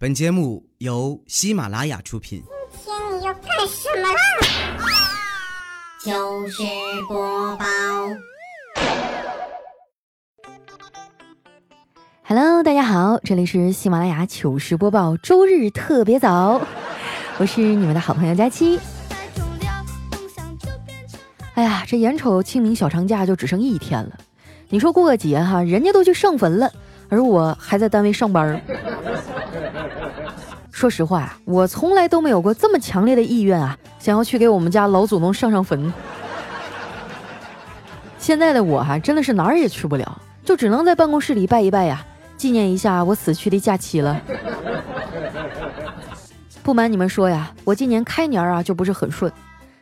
本节目由喜马拉雅出品。今天你要干什么啦？糗事播报。Hello，大家好，这里是喜马拉雅糗事播报周日特别早，我是你们的好朋友佳期。哎呀，这眼瞅清明小长假就只剩一天了，你说过个节哈，人家都去上坟了，而我还在单位上班儿。说实话，我从来都没有过这么强烈的意愿啊，想要去给我们家老祖宗上上坟。现在的我哈、真的是哪儿也去不了，就只能在办公室里拜一拜呀，纪念一下我死去的假期了。不瞒你们说呀，我今年开年啊就不是很顺。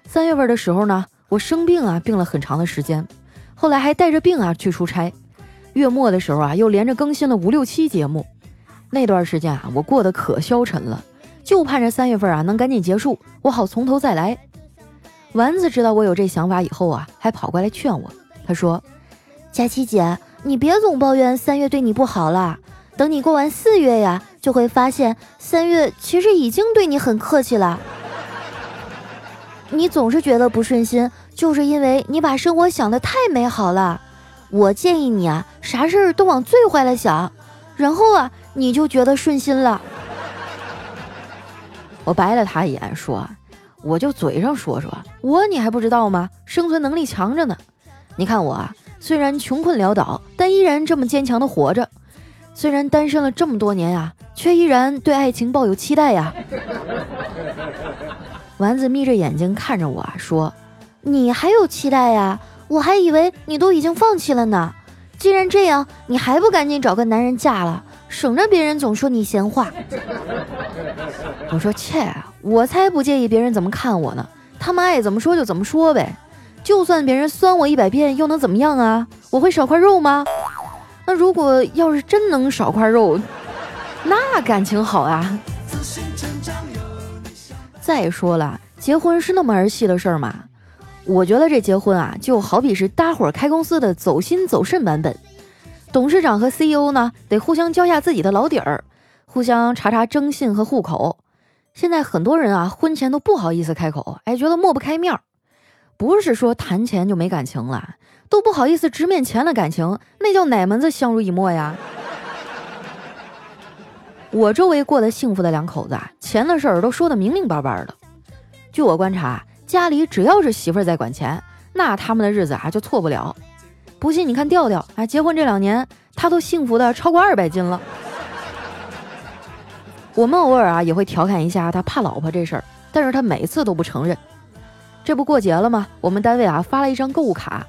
三月份的时候呢，我生病啊，病了很长的时间，后来还带着病啊去出差。月末的时候啊，又连着更新了五六期节目。那段时间啊，我过得可消沉了，就盼着三月份啊能赶紧结束，我好从头再来。丸子知道我有这想法以后啊，还跑过来劝我，他说：“佳琪姐，你别总抱怨三月对你不好了，等你过完四月呀，就会发现三月其实已经对你很客气了。你总是觉得不顺心，就是因为你把生活想得太美好了。我建议你啊，啥事儿都往最坏了想，然后啊。”你就觉得顺心了。我白了他一眼，说：“我就嘴上说说，我你还不知道吗？生存能力强着呢。你看我啊，虽然穷困潦倒，但依然这么坚强的活着。虽然单身了这么多年、啊，却依然对爱情抱有期待呀。”丸子眯着眼睛看着我啊，说：“你还有期待呀？我还以为你都已经放弃了呢。既然这样，你还不赶紧找个男人嫁了？”省着别人总说你闲话，我说切，我才不介意别人怎么看我呢，他们爱怎么说就怎么说呗，就算别人酸我一百遍又能怎么样啊？我会少块肉吗？那如果要是真能少块肉，那感情好啊。再说了，结婚是那么儿戏的事儿吗？我觉得这结婚啊，就好比是搭伙开公司的走心走肾版本。董事长和 CEO 呢，得互相交下自己的老底儿，互相查查征信和户口。现在很多人啊，婚前都不好意思开口，哎，觉得抹不开面儿。不是说谈钱就没感情了，都不好意思直面钱的感情，那叫哪门子相濡以沫呀？我周围过得幸福的两口子啊，钱的事儿都说得明明白白的。据我观察，家里只要是媳妇儿在管钱，那他们的日子啊就错不了。不信你看调调啊，结婚这两年他都幸福的超过二百斤了。我们偶尔啊也会调侃一下他怕老婆这事儿，但是他每次都不承认。这不过节了吗？我们单位啊发了一张购物卡，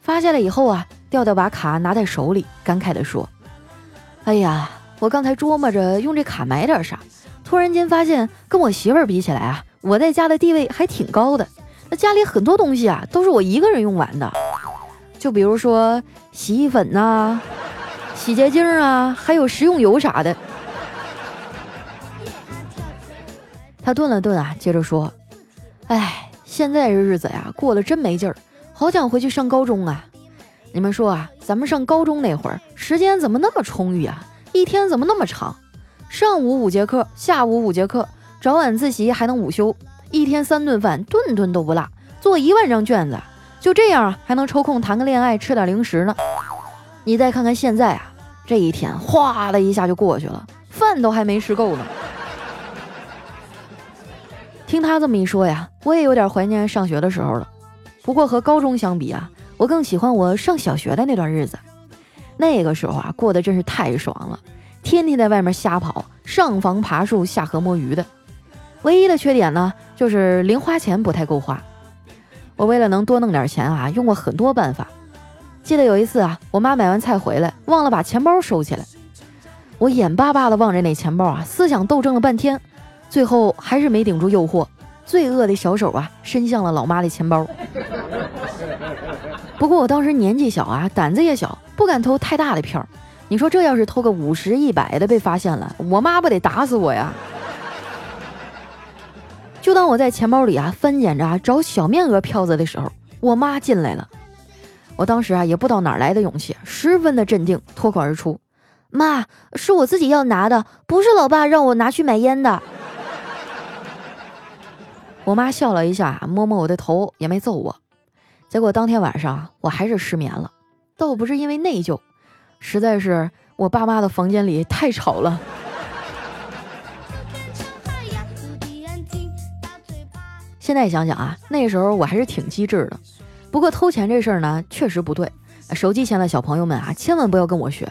发下来以后啊，调调把卡拿在手里，感慨地说：“哎呀，我刚才琢磨着用这卡买点啥，突然间发现跟我媳妇儿比起来啊，我在家的地位还挺高的。那家里很多东西啊都是我一个人用完的。”就比如说洗衣粉呐、洗洁精啊，还有食用油啥的。他顿了顿啊，接着说：“哎，现在这日子呀，过得真没劲儿，好想回去上高中啊！你们说啊，咱们上高中那会儿，时间怎么那么充裕啊？一天怎么那么长？上午五节课，下午五节课，早晚自习还能午休，一天三顿饭，顿顿都不落，做一万张卷子。”就这样啊，还能抽空谈个恋爱，吃点零食呢。你再看看现在啊，这一天哗的一下就过去了，饭都还没吃够呢。听他这么一说呀，我也有点怀念上学的时候了。不过和高中相比啊，我更喜欢我上小学的那段日子。那个时候啊，过得真是太爽了，天天在外面瞎跑，上房爬树，下河摸鱼的。唯一的缺点呢，就是零花钱不太够花。我为了能多弄点钱啊，用过很多办法。记得有一次啊，我妈买完菜回来，忘了把钱包收起来。我眼巴巴地望着那钱包啊，思想斗争了半天，最后还是没顶住诱惑，罪恶的小手啊，伸向了老妈的钱包。不过我当时年纪小啊，胆子也小，不敢偷太大的票。你说这要是偷个五十、一百的被发现了，我妈不得打死我呀？就当我在钱包里啊翻捡着啊找小面额票子的时候，我妈进来了。我当时啊也不知道哪来的勇气，十分的镇定，脱口而出：“妈，是我自己要拿的，不是老爸让我拿去买烟的。我妈笑了一下，摸摸我的头，也没揍我。结果当天晚上我还是失眠了，倒不是因为内疚，实在是我爸妈的房间里太吵了。现在想想啊，那时候我还是挺机智的。不过偷钱这事儿呢，确实不对。手机前的小朋友们啊，千万不要跟我学。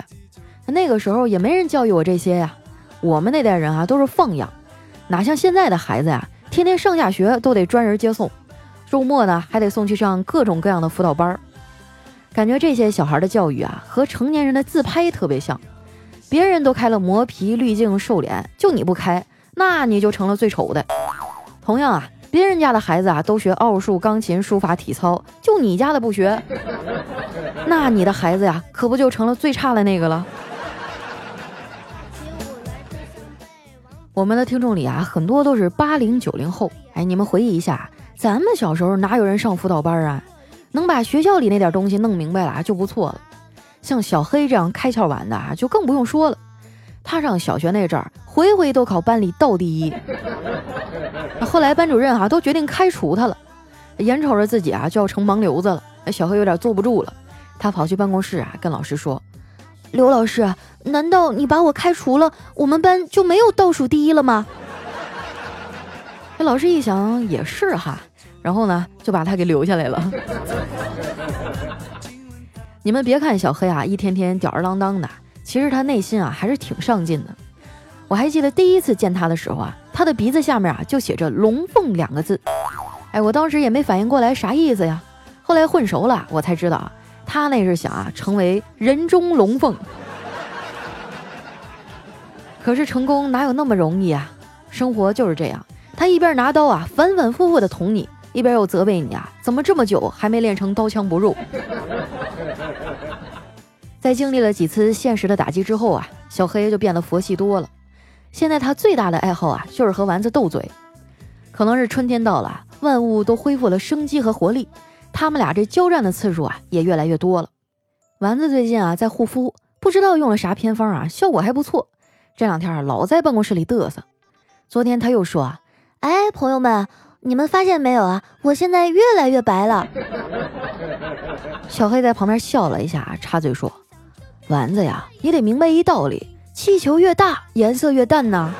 那个时候也没人教育我这些呀。我们那代人啊，都是放养，哪像现在的孩子呀。天天上下学都得专人接送，周末呢还得送去上各种各样的辅导班儿。感觉这些小孩的教育啊，和成年人的自拍特别像。别人都开了磨皮、滤镜、瘦脸，就你不开，那你就成了最丑的。同样啊，别人家的孩子啊都学奥数、钢琴、书法、体操，就你家的不学，那你的孩子呀，可不就成了最差的那个了？我们的听众里啊，很多都是八零九零后。哎，你们回忆一下，咱们小时候哪有人上辅导班啊？能把学校里那点东西弄明白了就不错了。像小黑这样开窍晚的啊，就更不用说了。他上小学那阵儿，回回都考班里倒第一。后来班主任哈都决定开除他了，眼瞅着自己啊就要成盲流子了，小黑有点坐不住了。他跑去办公室啊，跟老师说。刘老师，难道你把我开除了，我们班就没有倒数第一了吗？那老师一想也是哈，然后呢就把他给留下来了。你们别看小黑啊，一天天吊儿郎当的，其实他内心啊还是挺上进的。我还记得第一次见他的时候啊，他的鼻子下面啊就写着“龙凤”两个字。哎，我当时也没反应过来啥意思呀，后来混熟了，我才知道啊。他那是想啊，成为人中龙凤。可是成功哪有那么容易啊？生活就是这样，他一边拿刀啊，反反复复的捅你，一边又责备你啊，怎么这么久还没练成刀枪不入？在经历了几次现实的打击之后啊，小黑就变得佛系多了。现在他最大的爱好啊，就是和丸子斗嘴。可能是春天到了，万物都恢复了生机和活力。他们俩这交战的次数啊也越来越多了。丸子最近啊在护肤，不知道用了啥偏方啊，效果还不错。这两天啊老在办公室里嘚瑟。昨天他又说啊：“哎，朋友们，你们发现没有啊？我现在越来越白了。”小黑在旁边笑了一下，插嘴说：“丸子呀，你得明白一道理，气球越大颜色越淡呐。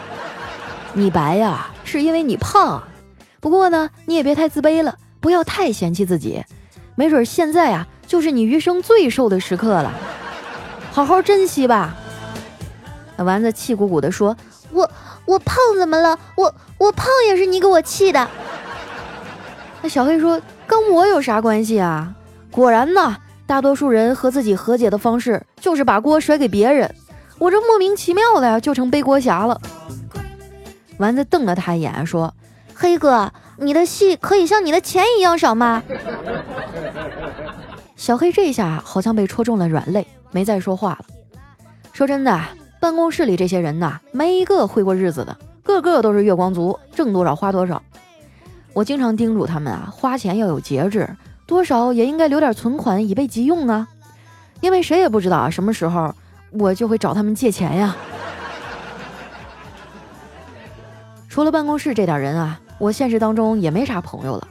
你白呀是因为你胖，不过呢你也别太自卑了。”不要太嫌弃自己，没准现在啊就是你余生最瘦的时刻了，好好珍惜吧。丸子气鼓鼓地说：“我我胖怎么了？我我胖也是你给我气的。”那小黑说：“跟我有啥关系啊？”果然呢，大多数人和自己和解的方式就是把锅甩给别人。我这莫名其妙的呀就成背锅侠了。丸子瞪了他一眼说：“黑哥。”你的戏可以像你的钱一样少吗？小黑这下好像被戳中了软肋，没再说话了。说真的，办公室里这些人呐，没一个会过日子的，个个都是月光族，挣多少花多少。我经常叮嘱他们啊，花钱要有节制，多少也应该留点存款以备急用啊。因为谁也不知道，什么时候我就会找他们借钱呀。除了办公室这点人啊。我现实当中也没啥朋友了，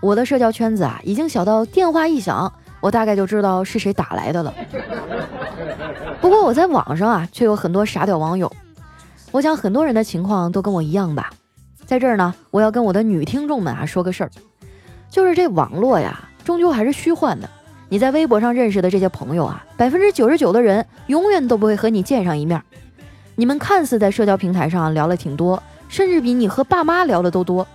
我的社交圈子啊，已经小到电话一响，我大概就知道是谁打来的了。不过我在网上啊，却有很多傻屌网友。我想很多人的情况都跟我一样吧。在这儿呢，我要跟我的女听众们啊说个事儿，就是这网络呀，终究还是虚幻的。你在微博上认识的这些朋友啊，百分之九十九的人永远都不会和你见上一面。你们看似在社交平台上聊了挺多。甚至比你和爸妈聊的都多，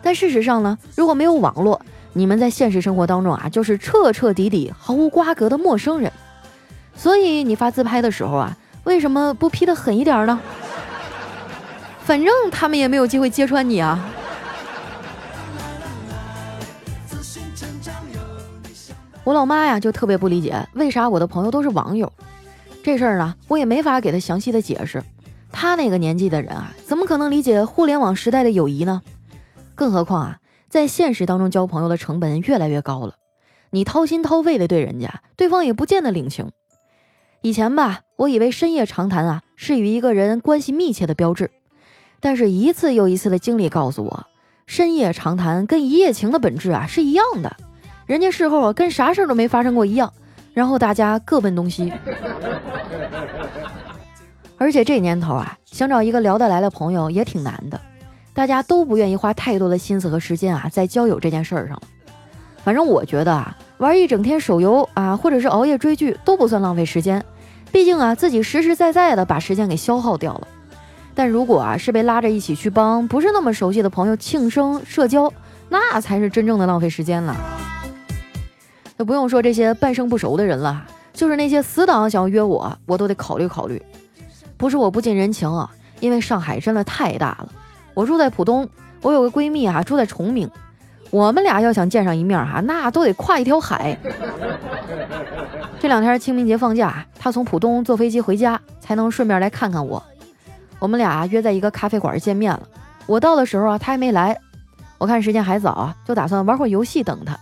但事实上呢，如果没有网络，你们在现实生活当中啊，就是彻彻底底毫无瓜葛的陌生人。所以你发自拍的时候啊，为什么不 P 的狠一点呢？反正他们也没有机会揭穿你啊。我老妈呀，就特别不理解为啥我的朋友都是网友，这事儿呢，我也没法给她详细的解释。他那个年纪的人啊，怎么可能理解互联网时代的友谊呢？更何况啊，在现实当中交朋友的成本越来越高了，你掏心掏肺的对人家，对方也不见得领情。以前吧，我以为深夜长谈啊是与一个人关系密切的标志，但是一次又一次的经历告诉我，深夜长谈跟一夜情的本质啊是一样的，人家事后啊跟啥事儿都没发生过一样，然后大家各奔东西。而且这年头啊，想找一个聊得来的朋友也挺难的，大家都不愿意花太多的心思和时间啊在交友这件事儿上。反正我觉得啊，玩一整天手游啊，或者是熬夜追剧都不算浪费时间，毕竟啊自己实实在在的把时间给消耗掉了。但如果啊是被拉着一起去帮不是那么熟悉的朋友庆生社交，那才是真正的浪费时间了。就不用说这些半生不熟的人了，就是那些死党想要约我，我都得考虑考虑。不是我不近人情啊，因为上海真的太大了。我住在浦东，我有个闺蜜啊住在崇明，我们俩要想见上一面哈，那都得跨一条海。这两天清明节放假，她从浦东坐飞机回家，才能顺便来看看我。我们俩约在一个咖啡馆见面了。我到的时候啊，她还没来。我看时间还早啊，就打算玩会儿游戏等她。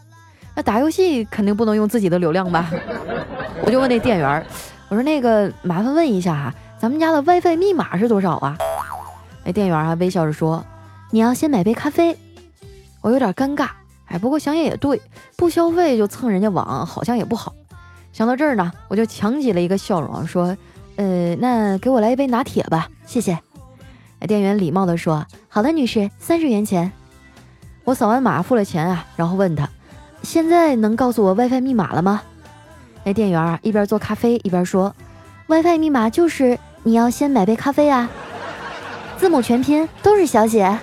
那打游戏肯定不能用自己的流量吧？我就问那店员，我说那个麻烦问一下哈。咱们家的 WiFi 密码是多少啊？那店员还微笑着说：“你要先买杯咖啡。”我有点尴尬，哎，不过想想也对，不消费就蹭人家网，好像也不好。想到这儿呢，我就强挤了一个笑容，说：“呃，那给我来一杯拿铁吧，谢谢。”店员礼貌地说：“好的，女士，三十元钱。”我扫完码付了钱啊，然后问他：“现在能告诉我 WiFi 密码了吗？”那店员啊一边做咖啡一边说：“WiFi 密码就是。”你要先买杯咖啡啊，字母全拼都是小写。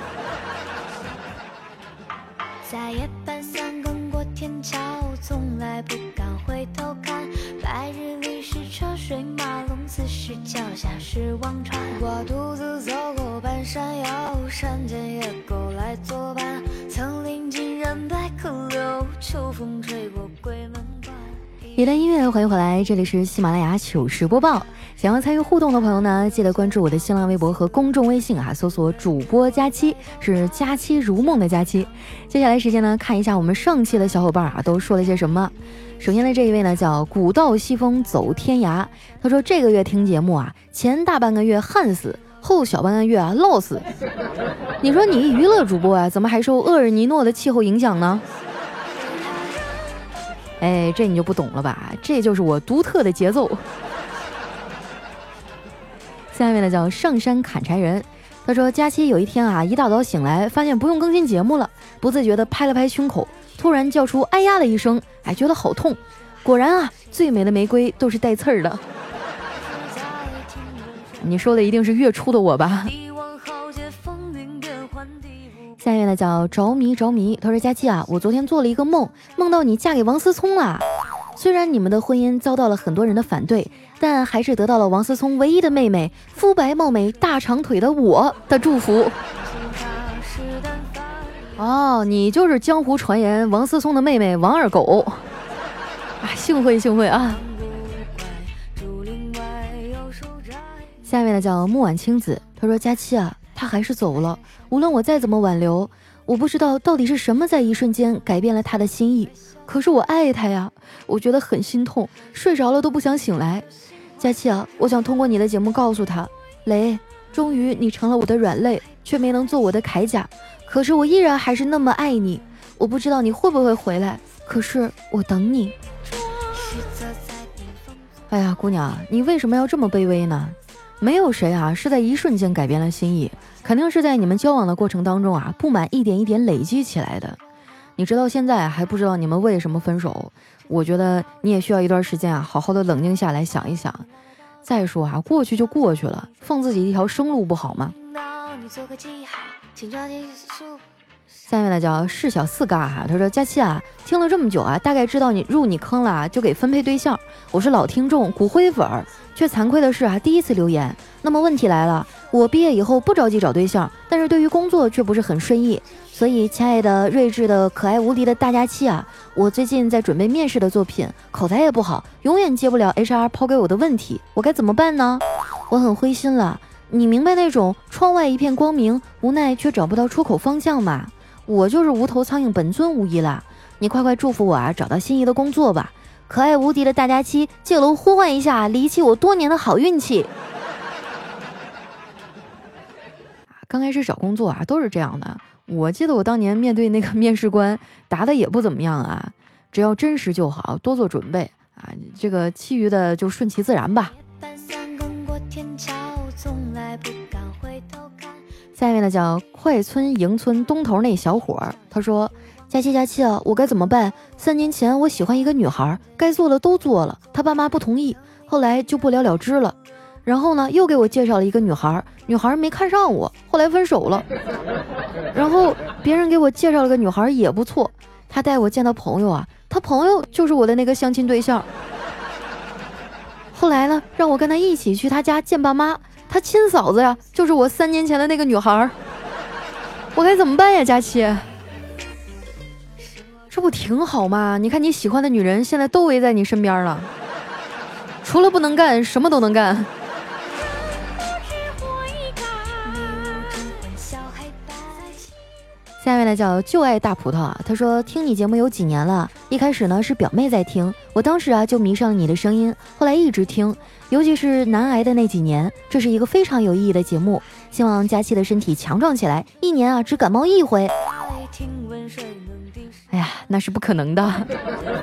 在夜半三更过天桥，从来不敢回头看。白日里是车水马龙，此时脚下是忘川。我独自走过半山腰，山间野狗来作伴。秋风吹过鬼门关。一段音乐，欢迎回来，这里是喜马拉雅糗事播报。想要参与互动的朋友呢，记得关注我的新浪微博和公众微信啊，搜索主播佳期，是佳期如梦的佳期。接下来时间呢，看一下我们上期的小伙伴啊都说了些什么。首先的这一位呢叫古道西风走天涯，他说这个月听节目啊，前大半个月旱死，后小半个月啊涝死。你说你娱乐主播啊，怎么还受厄尔尼诺的气候影响呢？哎，这你就不懂了吧？这就是我独特的节奏。下面呢叫上山砍柴人，他说佳期有一天啊，一大早醒来，发现不用更新节目了，不自觉的拍了拍胸口，突然叫出“哎呀”的一声，哎，觉得好痛。果然啊，最美的玫瑰都是带刺儿的。你说的一定是月初的我吧？下面呢叫着迷着迷，他说佳期啊，我昨天做了一个梦，梦到你嫁给王思聪了。虽然你们的婚姻遭到了很多人的反对。但还是得到了王思聪唯一的妹妹，肤白貌美、大长腿的我的祝福。哦，你就是江湖传言王思聪的妹妹王二狗啊！幸会幸会啊！下面呢叫木婉青子，他说：“佳期啊，他还是走了。无论我再怎么挽留，我不知道到底是什么在一瞬间改变了他的心意。可是我爱他呀，我觉得很心痛，睡着了都不想醒来。”佳琪啊，我想通过你的节目告诉他，雷，终于你成了我的软肋，却没能做我的铠甲。可是我依然还是那么爱你。我不知道你会不会回来，可是我等你。哎呀，姑娘，你为什么要这么卑微呢？没有谁啊是在一瞬间改变了心意，肯定是在你们交往的过程当中啊，不满一点一点累积起来的。你直到现在还不知道你们为什么分手，我觉得你也需要一段时间啊，好好的冷静下来想一想。再说啊，过去就过去了，放自己一条生路不好吗？No, 你做个记号请抓紧速？下面呢叫是小四嘎哈，他说佳期啊，听了这么久啊，大概知道你入你坑了，就给分配对象。我是老听众，骨灰粉儿，却惭愧的是啊，第一次留言。那么问题来了，我毕业以后不着急找对象，但是对于工作却不是很顺意。所以，亲爱的、睿智的、可爱无敌的大家期啊，我最近在准备面试的作品，口才也不好，永远接不了 HR 抛给我的问题，我该怎么办呢？我很灰心了。你明白那种窗外一片光明，无奈却找不到出口方向吗？我就是无头苍蝇，本尊无疑啦。你快快祝福我啊，找到心仪的工作吧。可爱无敌的大家期，借楼呼唤一下，离弃我多年的好运气。刚开始找工作啊，都是这样的。我记得我当年面对那个面试官，答的也不怎么样啊。只要真实就好，多做准备啊，这个其余的就顺其自然吧。半山过天桥，从来不敢回下面呢叫快村营村东头那小伙儿，他说：“佳琪佳琪啊，我该怎么办？三年前我喜欢一个女孩，该做的都做了，她爸妈不同意，后来就不了了之了。然后呢，又给我介绍了一个女孩，女孩没看上我，后来分手了。然后别人给我介绍了个女孩也不错，他带我见到朋友啊，他朋友就是我的那个相亲对象。后来呢，让我跟他一起去他家见爸妈。”他亲嫂子呀，就是我三年前的那个女孩儿，我该怎么办呀？佳琪，这不挺好吗？你看你喜欢的女人现在都围在你身边了，除了不能干，什么都能干。下面呢叫就爱大葡萄啊，他说听你节目有几年了，一开始呢是表妹在听，我当时啊就迷上了你的声音，后来一直听，尤其是男癌的那几年，这是一个非常有意义的节目。希望佳期的身体强壮起来，一年啊只感冒一回。哎呀，那是不可能的。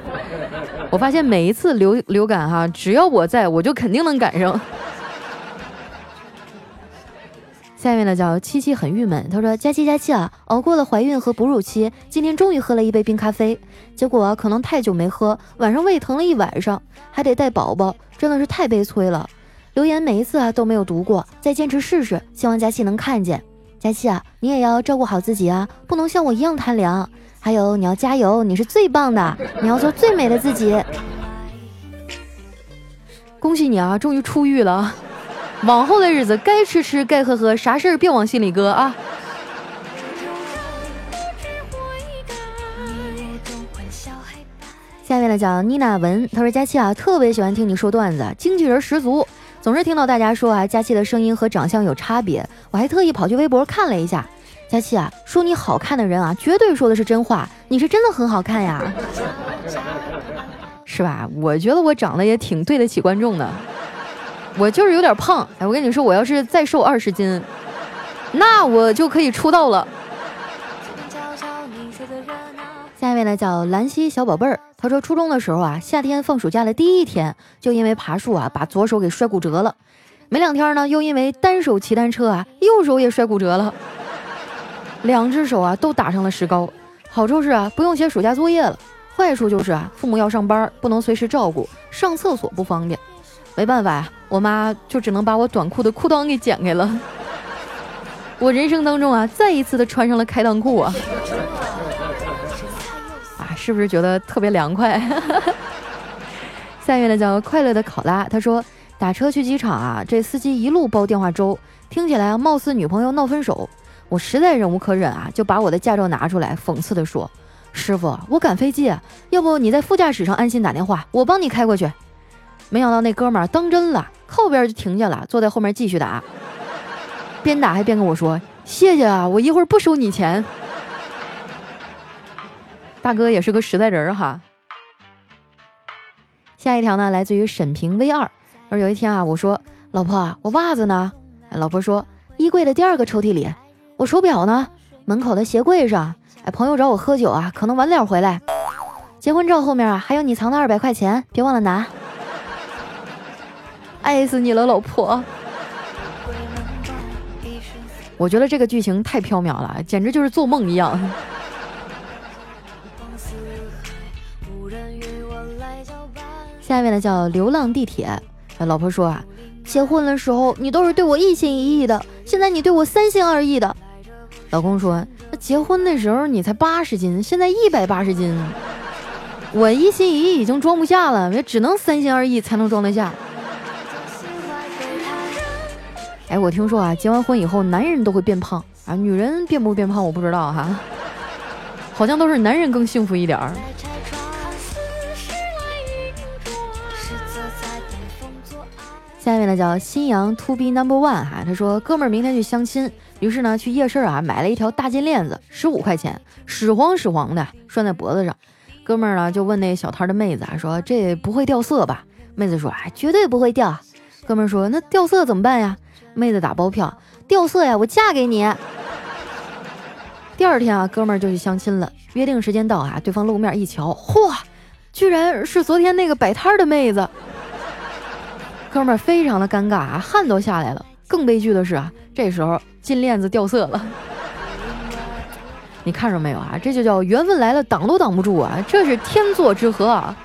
我发现每一次流流感哈，只要我在，我就肯定能赶上。下面呢叫七七很郁闷，他说佳期佳期啊，熬过了怀孕和哺乳期，今天终于喝了一杯冰咖啡，结果可能太久没喝，晚上胃疼了一晚上，还得带宝宝，真的是太悲催了。留言每一次啊都没有读过，再坚持试试，希望佳期能看见。佳期啊，你也要照顾好自己啊，不能像我一样贪凉。还有你要加油，你是最棒的，你要做最美的自己。恭喜你啊，终于出狱了。往后的日子该吃吃该喝喝，啥事儿别往心里搁啊！下面呢讲妮娜文，她说佳期啊特别喜欢听你说段子，精气人十足，总是听到大家说啊佳期的声音和长相有差别，我还特意跑去微博看了一下，佳期啊说你好看的人啊绝对说的是真话，你是真的很好看呀，是吧？我觉得我长得也挺对得起观众的。我就是有点胖，哎，我跟你说，我要是再瘦二十斤，那我就可以出道了。下一位呢叫兰溪小宝贝儿，他说初中的时候啊，夏天放暑假的第一天，就因为爬树啊，把左手给摔骨折了。没两天呢，又因为单手骑单车啊，右手也摔骨折了，两只手啊都打上了石膏。好处是啊，不用写暑假作业了；坏处就是啊，父母要上班，不能随时照顾，上厕所不方便。没办法呀，我妈就只能把我短裤的裤裆给剪开了。我人生当中啊，再一次的穿上了开裆裤啊！啊，是不是觉得特别凉快？下面呢叫快乐的考拉，他说打车去机场啊，这司机一路煲电话粥，听起来啊，貌似女朋友闹分手。我实在忍无可忍啊，就把我的驾照拿出来，讽刺的说：“师傅，我赶飞机，要不你在副驾驶上安心打电话，我帮你开过去。”没想到那哥们儿当真了，靠边就停下了，坐在后面继续打，边打还边跟我说：“谢谢啊，我一会儿不收你钱。”大哥也是个实在人儿哈。下一条呢，来自于沈平 V 二。而有一天啊，我说：“老婆，我袜子呢？”老婆说：“衣柜的第二个抽屉里。”我手表呢？门口的鞋柜上。哎，朋友找我喝酒啊，可能晚点回来。结婚照后面啊，还有你藏的二百块钱，别忘了拿。爱死你了，老婆！我觉得这个剧情太缥缈了，简直就是做梦一样。下面呢叫流浪地铁，老婆说啊，结婚的时候你都是对我一心一意的，现在你对我三心二意的。老公说，那结婚的时候你才八十斤，现在一百八十斤，我一心一意已经装不下了，也只能三心二意才能装得下。哎，我听说啊，结完婚以后男人都会变胖啊，女人变不变胖我不知道哈，好像都是男人更幸福一点儿。下面呢叫新阳 to be number one 哈，他说哥们儿明天去相亲，于是呢去夜市啊买了一条大金链子，十五块钱，屎黄屎黄的拴在脖子上。哥们儿呢就问那小摊的妹子啊，说这不会掉色吧？妹子说，哎，绝对不会掉。哥们儿说，那掉色怎么办呀？妹子打包票，掉色呀，我嫁给你。第二天啊，哥们儿就去相亲了，约定时间到啊，对方露面一瞧，嚯，居然是昨天那个摆摊的妹子。哥们儿非常的尴尬啊，汗都下来了。更悲剧的是啊，这时候金链子掉色了。你看着没有啊？这就叫缘分来了，挡都挡不住啊！这是天作之合啊！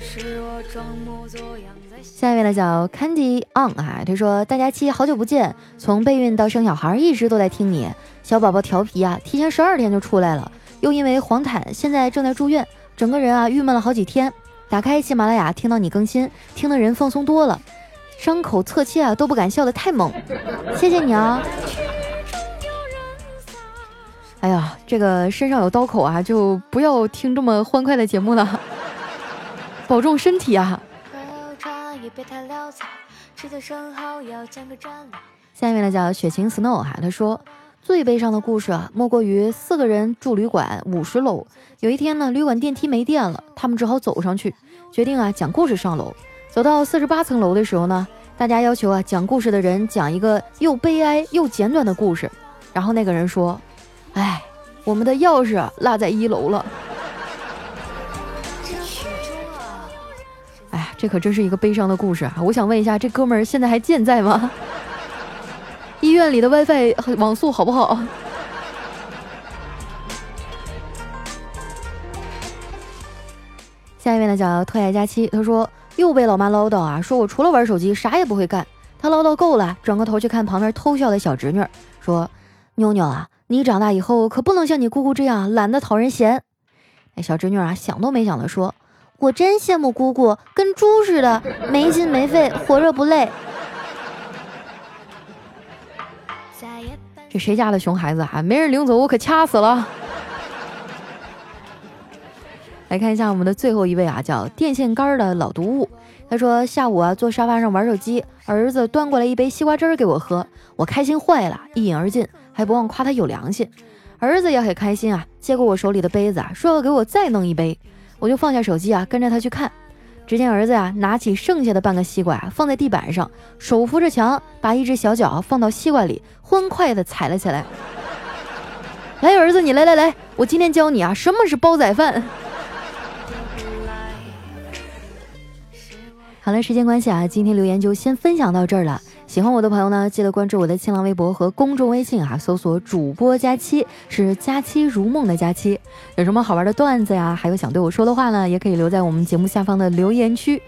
是我装模作样下一位呢叫 Candy On 啊，他说：“大家期好久不见，从备孕到生小孩一直都在听你。小宝宝调皮啊，提前十二天就出来了，又因为黄疸现在正在住院，整个人啊郁闷了好几天。打开喜马拉雅听到你更新，听的人放松多了，伤口侧切啊都不敢笑得太猛，谢谢你啊！”哎呀，这个身上有刀口啊，就不要听这么欢快的节目了，保重身体啊！下面呢叫雪晴 Snow 哈，他说最悲伤的故事啊，莫过于四个人住旅馆五十楼，有一天呢，旅馆电梯没电了，他们只好走上去，决定啊讲故事上楼。走到四十八层楼的时候呢，大家要求啊讲故事的人讲一个又悲哀又简短的故事，然后那个人说。哎，我们的钥匙落在一楼了。这可真是一个悲伤的故事啊！我想问一下，这哥们儿现在还健在吗？医院里的 WiFi 网速好不好？下一位呢，叫特爱佳期，他说又被老妈唠叨啊，说我除了玩手机啥也不会干。他唠叨够了，转过头去看旁边偷笑的小侄女，说：“妞妞啊。”你长大以后可不能像你姑姑这样懒得讨人嫌。哎，小侄女啊，想都没想的说：“我真羡慕姑姑，跟猪似的，没心没肺，活着不累。”这谁家的熊孩子啊？没人领走，我可掐死了。来看一下我们的最后一位啊，叫电线杆的老毒物。他说下午啊，坐沙发上玩手机，儿子端过来一杯西瓜汁给我喝，我开心坏了，一饮而尽。还不忘夸他有良心，儿子也很开心啊，接过我手里的杯子啊，说要给我再弄一杯，我就放下手机啊，跟着他去看。只见儿子呀，拿起剩下的半个西瓜啊，放在地板上，手扶着墙，把一只小脚放到西瓜里，欢快地踩了起来。来，儿子，你来来来，我今天教你啊，什么是煲仔饭。好了，时间关系啊，今天留言就先分享到这儿了。喜欢我的朋友呢，记得关注我的新浪微博和公众微信啊，搜索主播佳期，是佳期如梦的佳期。有什么好玩的段子呀，还有想对我说的话呢，也可以留在我们节目下方的留言区。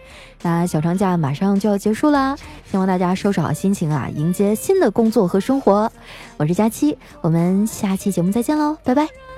那小长假马上就要结束啦，希望大家收拾好心情啊，迎接新的工作和生活。我是佳期，我们下期节目再见喽，拜拜。